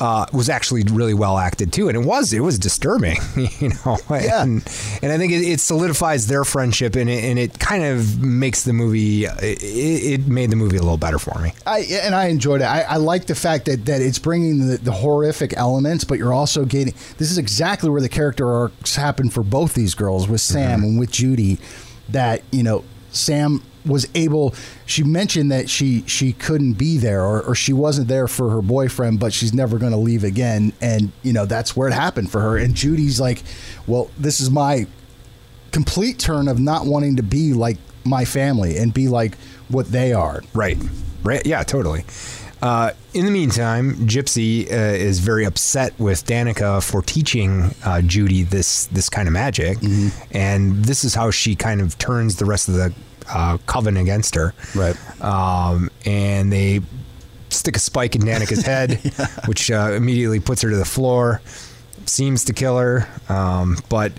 uh, was actually really well acted too, and it was it was disturbing, you know. Yeah. And, and I think it, it solidifies their friendship, and it, and it kind of makes the movie. It, it made the movie a little better for me. I and I enjoyed it. I, I like the fact that that it's bringing the, the horrific elements, but you're also getting. This is exactly where the character arcs happen for both these girls with Sam and with Judy. That you know, Sam was able. She mentioned that she she couldn't be there or, or she wasn't there for her boyfriend, but she's never going to leave again. And you know that's where it happened for her. And Judy's like, well, this is my complete turn of not wanting to be like my family and be like what they are. Right. Right. Yeah, totally. Uh, in the meantime, Gypsy uh, is very upset with Danica for teaching uh, Judy this this kind of magic, and this is how she kind of turns the rest of the uh, coven against her. Right. Um, and they stick a spike in Danica's head, which uh, immediately puts her to the floor. Seems to kill her, um, but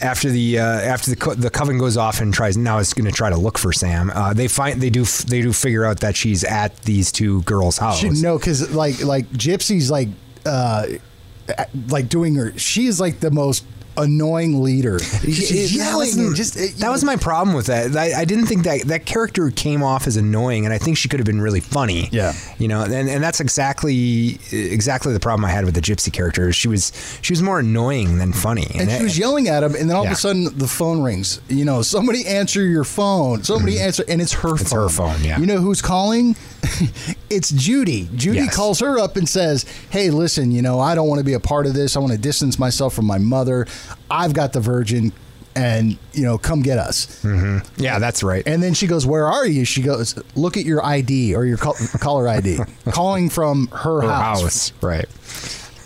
after the uh, after the co- the coven goes off and tries now it's going to try to look for Sam. Uh, they find they do f- they do figure out that she's at these two girls' house. She, no, because like like Gypsy's like uh like doing her. She is like the most annoying leader. She's It- that yelling wasn't- just it- that was my problem with that. I, I didn't think that that character came off as annoying, and I think she could have been really funny. Yeah. you know, and, and that's exactly exactly the problem I had with the gypsy character. She was she was more annoying than funny, And she that- was yelling at him, and then all of a sudden the phone rings. You know, somebody answer your phone. Somebody mm-hmm. answer, and it's her It's phone. her phone, yeah. You know who's calling? it's Judy. Judy Yes. calls her up and says, "Hey, listen. You know, I don't want to be a part of this. I want to distance myself from my mother. I've got the virgin, and you know, come get us." yeah, that's right. And then she goes, "Where are you?" She goes, "Look at your ID or your call- caller ID." Calling from her, her house. house, right?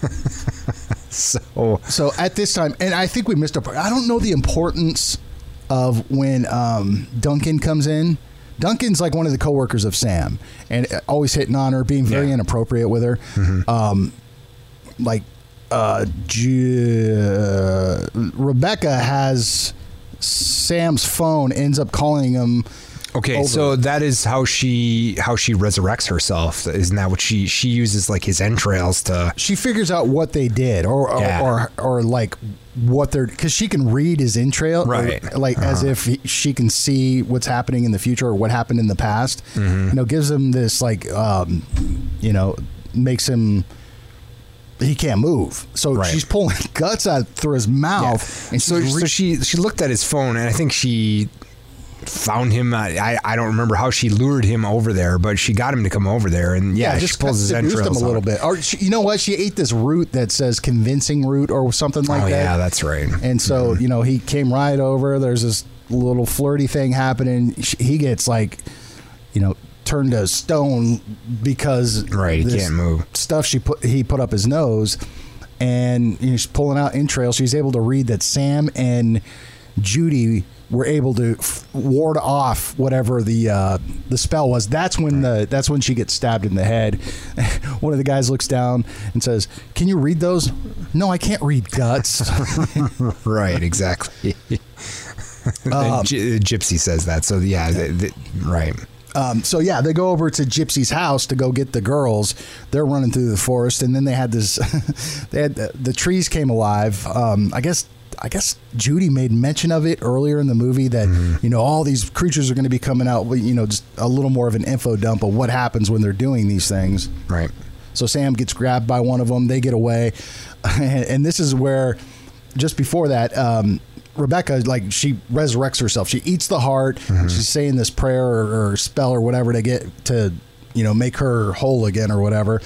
so So at this time, and I think we missed a part. I don't know the importance of when um, Duncan comes in. Duncan's like one of the coworkers of Sam, and always hitting on her, being very Yeah. inappropriate with her. Um, like uh, Ju- Rebecca has Sam's phone, ends up calling him. Okay, over. so that is how she how she resurrects herself. Isn't that what she she uses like his entrails to? she figures out what they did, or or Yeah. or, or like what they're because she can read his entrail, or, Right. Uh-huh. like as if he, she can see what's happening in the future or what happened in the past. Mm-hmm. You know, gives him this like, um, you know, makes him. He can't move, so Right. she's pulling guts out through his mouth, and so she's so she she looked at his phone and I think she found him. I I don't remember how she lured him over there, but she got him to come over there, and yeah, just she pulls his entrails him a little out. bit. Or she, you know what? She ate this root that says convincing root or something like oh that. yeah, that's right. And so, mm-hmm. you know, he came right over. There's this little flirty thing happening. He gets like, you know, turned to stone because Right, he can't move. Stuff she put he put up his nose, and you know, she's pulling out entrails. She's able to read that Sam and Judy were able to f- ward off whatever the uh, the spell was. That's when the that's when she gets stabbed in the head. One of the guys looks down and says, "Can you read those?" No, I can't read guts. Right, exactly. Um, Gy- Gypsy says that. So yeah, th- th- right. Um, so yeah, they go over to Gypsy's house to go get the girls. They're running through the forest, and then they had this. they had the, the trees came alive. Um, I guess. I guess Judy made mention of it earlier in the movie that you know all these creatures are going to be coming out. You know, just a little more of an info dump of what happens when they're doing these things. Right. So Sam gets grabbed by one of them. They get away, and this is where, just before that, um, Rebecca like she resurrects herself. She eats the heart. She's saying this prayer or, or spell or whatever to get to, you know, make her whole again or whatever.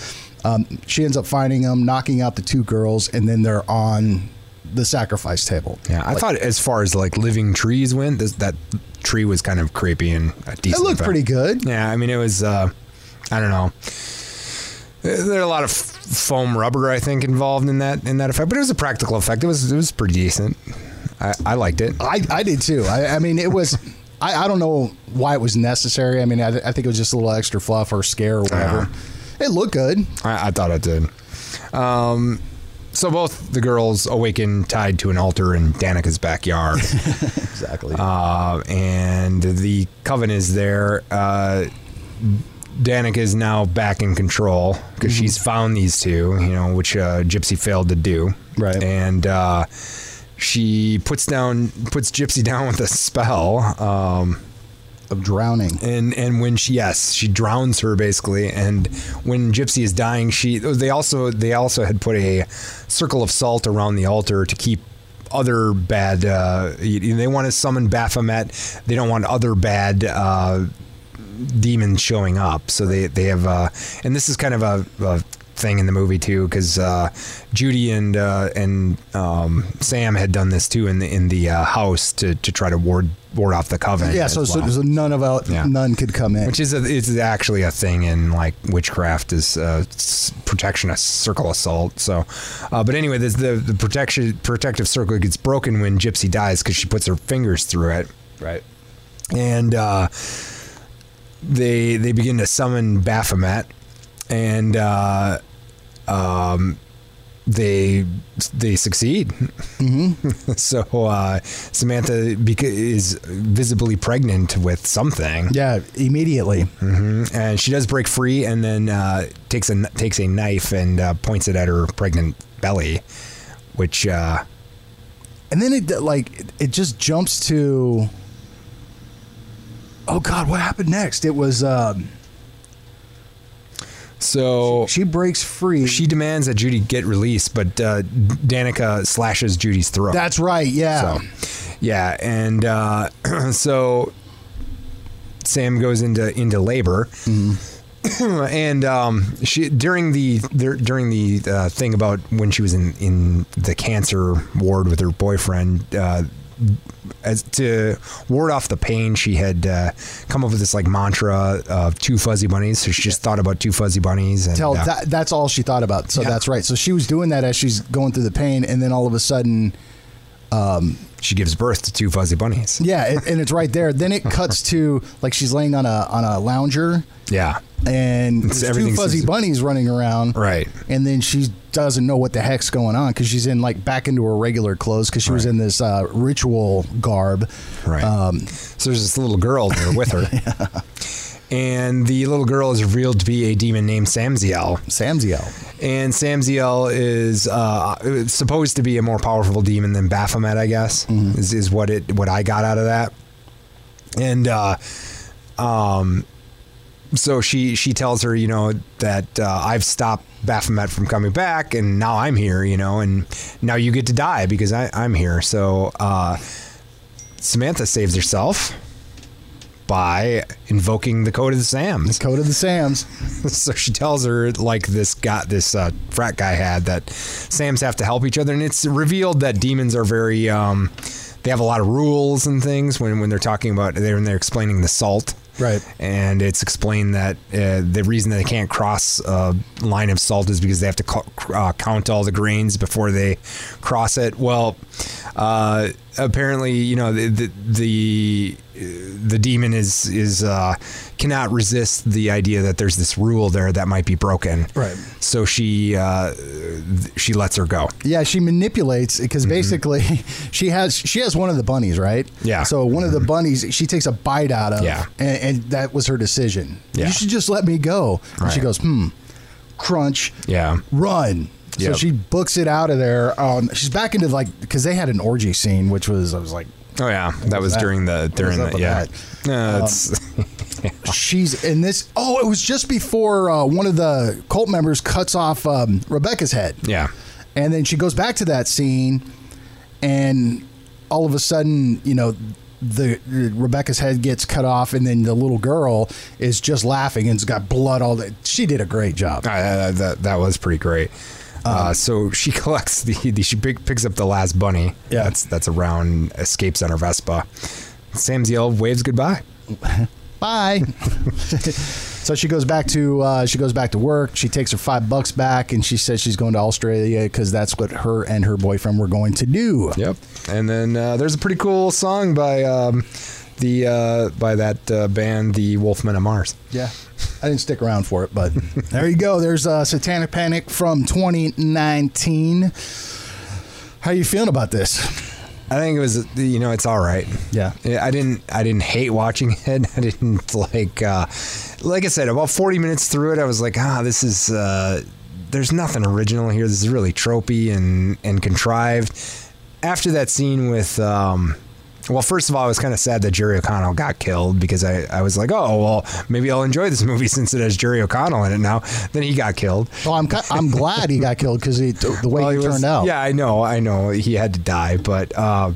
Um, she ends up finding them, knocking out the two girls, and then they're on the sacrifice table. Yeah, I thought as far as like living trees went, this, that tree was kind of creepy and decent. It looked pretty good. Yeah, I mean it was. Uh, I don't know. There are a lot of foam rubber, I think, involved in that in that effect, but it was a practical effect. It was it was pretty decent. I, I liked it. I, I did too. I, I mean, it was. I, I don't know why it was necessary. I mean, I, I think it was just a little extra fluff or scare or whatever. It looked good. I, I thought it did. Um, so both the girls awaken tied to an altar in Danica's backyard. Exactly. uh, and the coven is there. Uh, Danica is now back in control because Mm-hmm. she's found these two, you know, which uh, Gypsy failed to do. Right. And uh, she puts down puts Gypsy down with a spell. Um, of drowning. and and when she yes she drowns her basically and when gypsy is dying she they also they also had put a circle of salt around the altar to keep other bad uh they want to summon baphomet they don't want other bad uh demons showing up so they they have uh and this is kind of a, a thing in the movie too because uh judy and uh and um sam had done this too in the in the uh, house to to try to ward ward off the coven Yeah, so, so, well so none of out, Yeah. none could come in. which is a, it's actually a thing in like witchcraft is uh, protection a circle assault so uh, but anyway this, the the protection protective circle gets broken when gypsy dies because she puts her fingers through it right. and uh, they they begin to summon Baphomet, and uh, um, they they succeed. Mm-hmm. so uh, Samantha beca- is visibly pregnant with something, Yeah, immediately. Mhm. and she does break free, and then uh, takes a takes a knife and uh, points it at her pregnant belly, which. Uh, And then it like it- it just jumps to Oh god, what happened next? It was um so she breaks free. she demands that Judy get released, but uh, Danica slashes Judy's throat. That's right. Yeah. So, yeah, and uh, so Sam goes into into labor, and um, she during the during the uh, thing about when she was in in the cancer ward with her boyfriend. Uh, as to ward off the pain, she had uh, come up with this like mantra of two fuzzy bunnies. So she just thought about two fuzzy bunnies. And, Tell uh, that, that's all she thought about. So Yeah. that's right. So she was doing that as she's going through the pain, and then all of a sudden, she gives birth to two fuzzy bunnies. yeah, it, and it's right there. Then it cuts to like she's laying on a on a lounger, Yeah, and It's- there's two fuzzy just- bunnies running around. right. and then she doesn't know what the heck's going on because she's in like back into her regular clothes because she was Right. in this uh, ritual garb. Right. Um, so there's this little girl there with her. And the little girl is revealed to be a demon named Samziel. Samziel. And Samziel is uh, supposed to be a more powerful demon than Baphomet, I guess, is, is what it what I got out of that. And uh, um, so she she tells her, you know, that uh, I've stopped Baphomet from coming back, and now I'm here, you know, and now you get to die because I, I'm here. So uh, Samantha saves herself. By invoking the code of the Sams. The code of the Sams. so she tells her like this got this uh, frat guy had that Sams have to help each other, and it's revealed that demons are very um, they have a lot of rules and things when when they're talking about they're when they're explaining the salt. Right. And it's explained that uh, the reason that they can't cross a line of salt is because they have to co- uh, count all the grains before they cross it. Well, uh, apparently, you know, the the the, the demon is is uh, cannot resist the idea that there's this rule there that might be broken. Right. So she uh, she lets her go. Yeah, she manipulates because basically she has she has one of the bunnies, right? Mm-hmm. Yeah. So one of the bunnies she takes a bite out of. Yeah. And, and that was her decision. Yeah. You should just let me go. And she goes, hmm, crunch. Yeah. Run. So Yep. she books it out of there. Um, she's back into like because they had an orgy scene, which was I was like, Oh yeah, that was that? during the during the yeah. Um, No, it's she's in this. Oh, it was just before uh, one of the cult members cuts off um, Rebecca's head. yeah. And then she goes back to that scene, and all of a sudden, you know, the Rebecca's head gets cut off, and then the little girl is just laughing and's got blood all that. She did a great job. Uh, that that was pretty great. Uh, so she collects the, the she pick, picks up the last bunny. Yeah. that's that's around escapes on her Vespa. Sam's yell waves goodbye. Bye. so she goes back to uh, she goes back to work. She takes her five bucks back, and she says she's going to Australia because that's what her and her boyfriend were going to do. Yep. And then uh, there's a pretty cool song by um, the uh, by that uh, band, the Wolfmen of Mars. Yeah. I didn't stick around for it, but there you go. There's uh, Satanic Panic from 2019. How are you feeling about this? I think it was you know it's all right. Yeah. Yeah, I didn't I didn't hate watching it. I didn't like uh, like I said about 40 minutes through it I was like ah this is uh, there's nothing original here. This is really tropey and and contrived. After that scene with um, well, first of all, I was kind of sad that Jerry O'Connell got killed because I, I was like, oh, well, maybe I'll enjoy this movie since it has Jerry O'Connell in it now. Then he got killed. Well, I'm I'm glad he got killed because the way Well, he, was- turned out. Yeah, I know, I know, he had to die, but uh,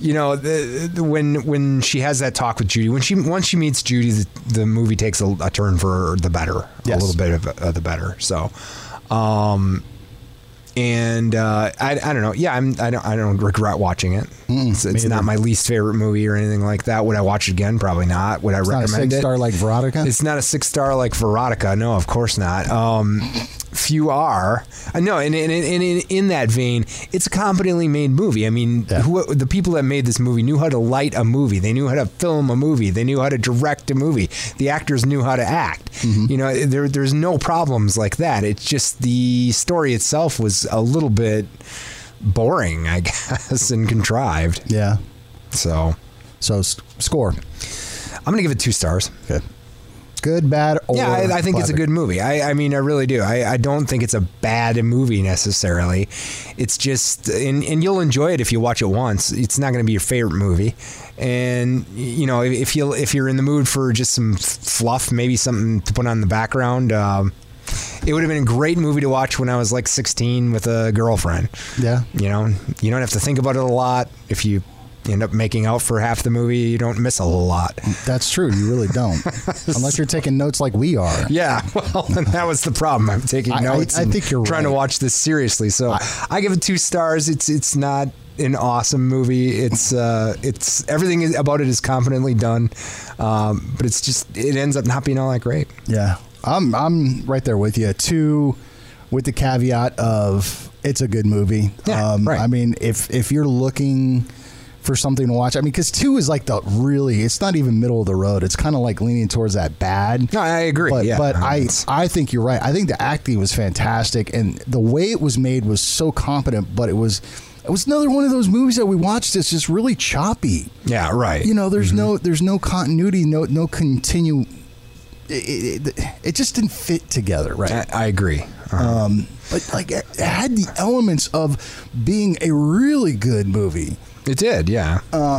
you know, the, the, when when she has that talk with Judy, when she once she meets Judy, the, the movie takes a, a turn for the better, Yes. a little bit of uh, the better. So, um, and uh, I, I don't know. Yeah, I'm, I don't I don't regret watching it. it's it's not my least favorite movie or anything like that. Would I watch it again? Probably not. Would I It's not a recommend six it? star like Veronica. It's not a six star like Veronica. No, of course not. Um, few are. I know, and in, in, in, in that vein, it's a competently made movie. I mean, Yeah. who, the people that made this movie knew how to light a movie. They knew how to film a movie. They knew how to direct a movie. The actors knew how to act. Mm-hmm. You know, there, there's no problems like that. It's just the story itself was a little bit boring, I guess, and contrived. yeah. So So score. I'm gonna give it two stars. Good. Good, bad, or Yeah, I, I think it's a good movie. I, I mean, I really do. I, I don't think it's a bad movie necessarily. It's just, and, and you'll enjoy it if you watch it once. It's not going to be your favorite movie, and you know, if you if you're in the mood for just some fluff, maybe something to put on the background. Um, it would have been a great movie to watch when I was like 16 with a girlfriend. Yeah. You know, you don't have to think about it a lot. If you end up making out for half the movie, you don't miss a whole lot. That's true. You really don't, unless you're taking notes like we are. Yeah, well, and that was the problem. I'm taking I- I- notes. I and think you're trying to watch this seriously. So I, give it two stars. It's it's not an awesome movie. It's uh, it's everything about it is competently done, um, but it's just it ends up not being all that great. Yeah, I'm I'm right there with you. Two, with the caveat of it's a good movie. Yeah, um, right. I mean, if if you're looking for something to watch, I mean, because two is like the really, it's not even middle of the road. It's kind of like leaning towards that bad. No, I agree. But, yeah, but I I think you're right. I think the acting was fantastic, and the way it was made was so competent. But it was it was another one of those movies that we watched that's just really choppy. yeah, right. You know, there's Mm-hmm. no there's no continuity, no no continue. It, it, it just didn't fit together, right? I, I agree. Uh, Um, but like it had the elements of being a really good movie. It did, yeah. uh,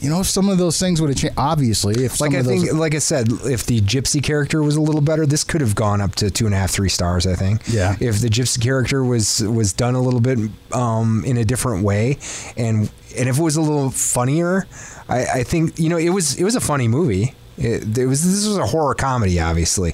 you know, if some of those things would have changed. Obviously, if some Like I those, think, like I said, if the gypsy character was a little better, this could have gone up to two and a half, three stars. I think. Yeah. If the gypsy character was was done a little bit um, in a different way, and and if it was a little funnier, I, I think you know it was it was a funny movie. It, it was this was a horror comedy, obviously.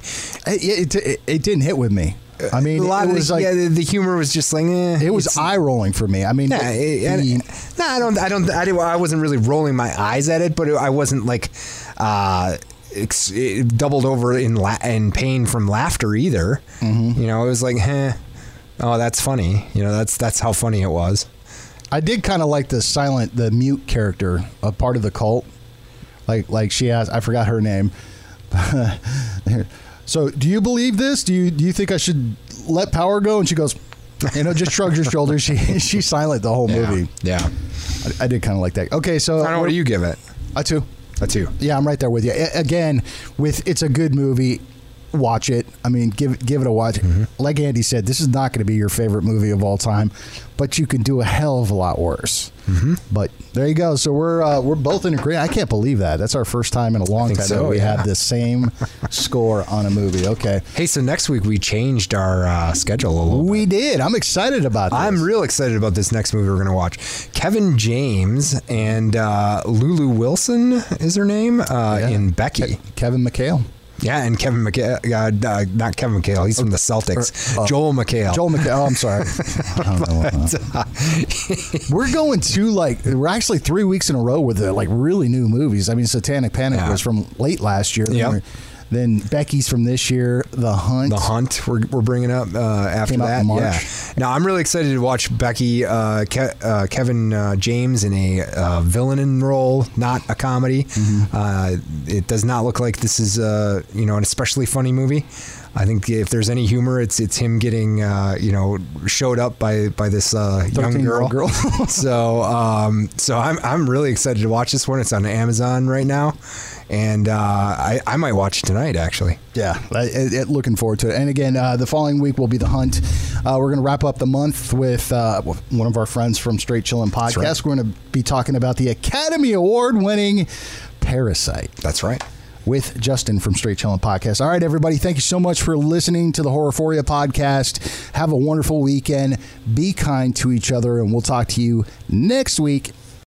it, it, it, it didn't hit with me. I mean, a lot it of was the, like yeah, the, the humor was just like eh, it was eye rolling for me. I mean, the- and- no, I don't. I don't. I, didn't, I wasn't really rolling my eyes at it, but I wasn't like uh, ex, doubled over in la- in pain from laughter either. Mm-hmm. You know, it was like, eh, oh, that's funny. You know, that's that's how funny it was. I did kind of like the silent, the mute character, a part of the cult. Like, like she has, I forgot her name. so, do you believe this? Do you do you think I should let power go? And she goes, you know, just shrugs her shoulders. She she's silent the whole movie. Yeah. I, I did kind of like that. Okay, so I don't. What do you give it? A two. A two. Yeah, I'm right there with you. Again, with it's a good movie. Watch it. I mean, give give it a watch. Like Andy said, this is not going to be your favorite movie of all time, but you can do a hell of a lot worse. Mm-hmm. But there you go. So we're uh, we're both in agreement. I can't believe that. That's our first time in a long time so, that we yeah. have the same score on a movie. Okay, Hey, so next week we changed our uh, schedule a little. we did. I'm excited about this. I'm real excited about this next movie we're going to watch. Kevin James and uh, Lulu Wilson is her name uh, Yeah. in Becky. Kevin McHale. Yeah, and Kevin McHale, uh, uh, not Kevin McHale, he's from the Celtics. uh, Joel McHale. Joel McHale. Oh, I'm sorry. I don't know. we're going to like we're actually three weeks in a row with the like really new movies. I mean, Satanic Panic Yeah. was from late last year. We're- Then Becky's from this year. The Hunt. The Hunt, we're, we're bringing up uh, after Came that. Yeah. Now I'm really excited to watch Becky, uh, Ke- uh, Kevin uh, James in a uh, villain role, not a comedy. Mm-hmm. Uh, it does not look like this is uh, you know an especially funny movie. I think if there's any humor, it's it's him getting uh, you know showed up by by this uh, young girl. girl. so um, so I'm I'm really excited to watch this one. It's on Amazon right now, and uh, I I might watch tonight actually. Yeah, I- it, it- looking forward to it. And again, uh, the following week will be the hunt. Uh, we're going to wrap up the month with uh, one of our friends from Straight Chillin' Podcast. right. We're going to be talking about the Academy Award winning Parasite. That's right. with Justin from Straight Chillin' Podcast. All right, everybody, thank you so much for listening to the Horrorphoria podcast. Have a wonderful weekend. Be kind to each other, and we'll talk to you next week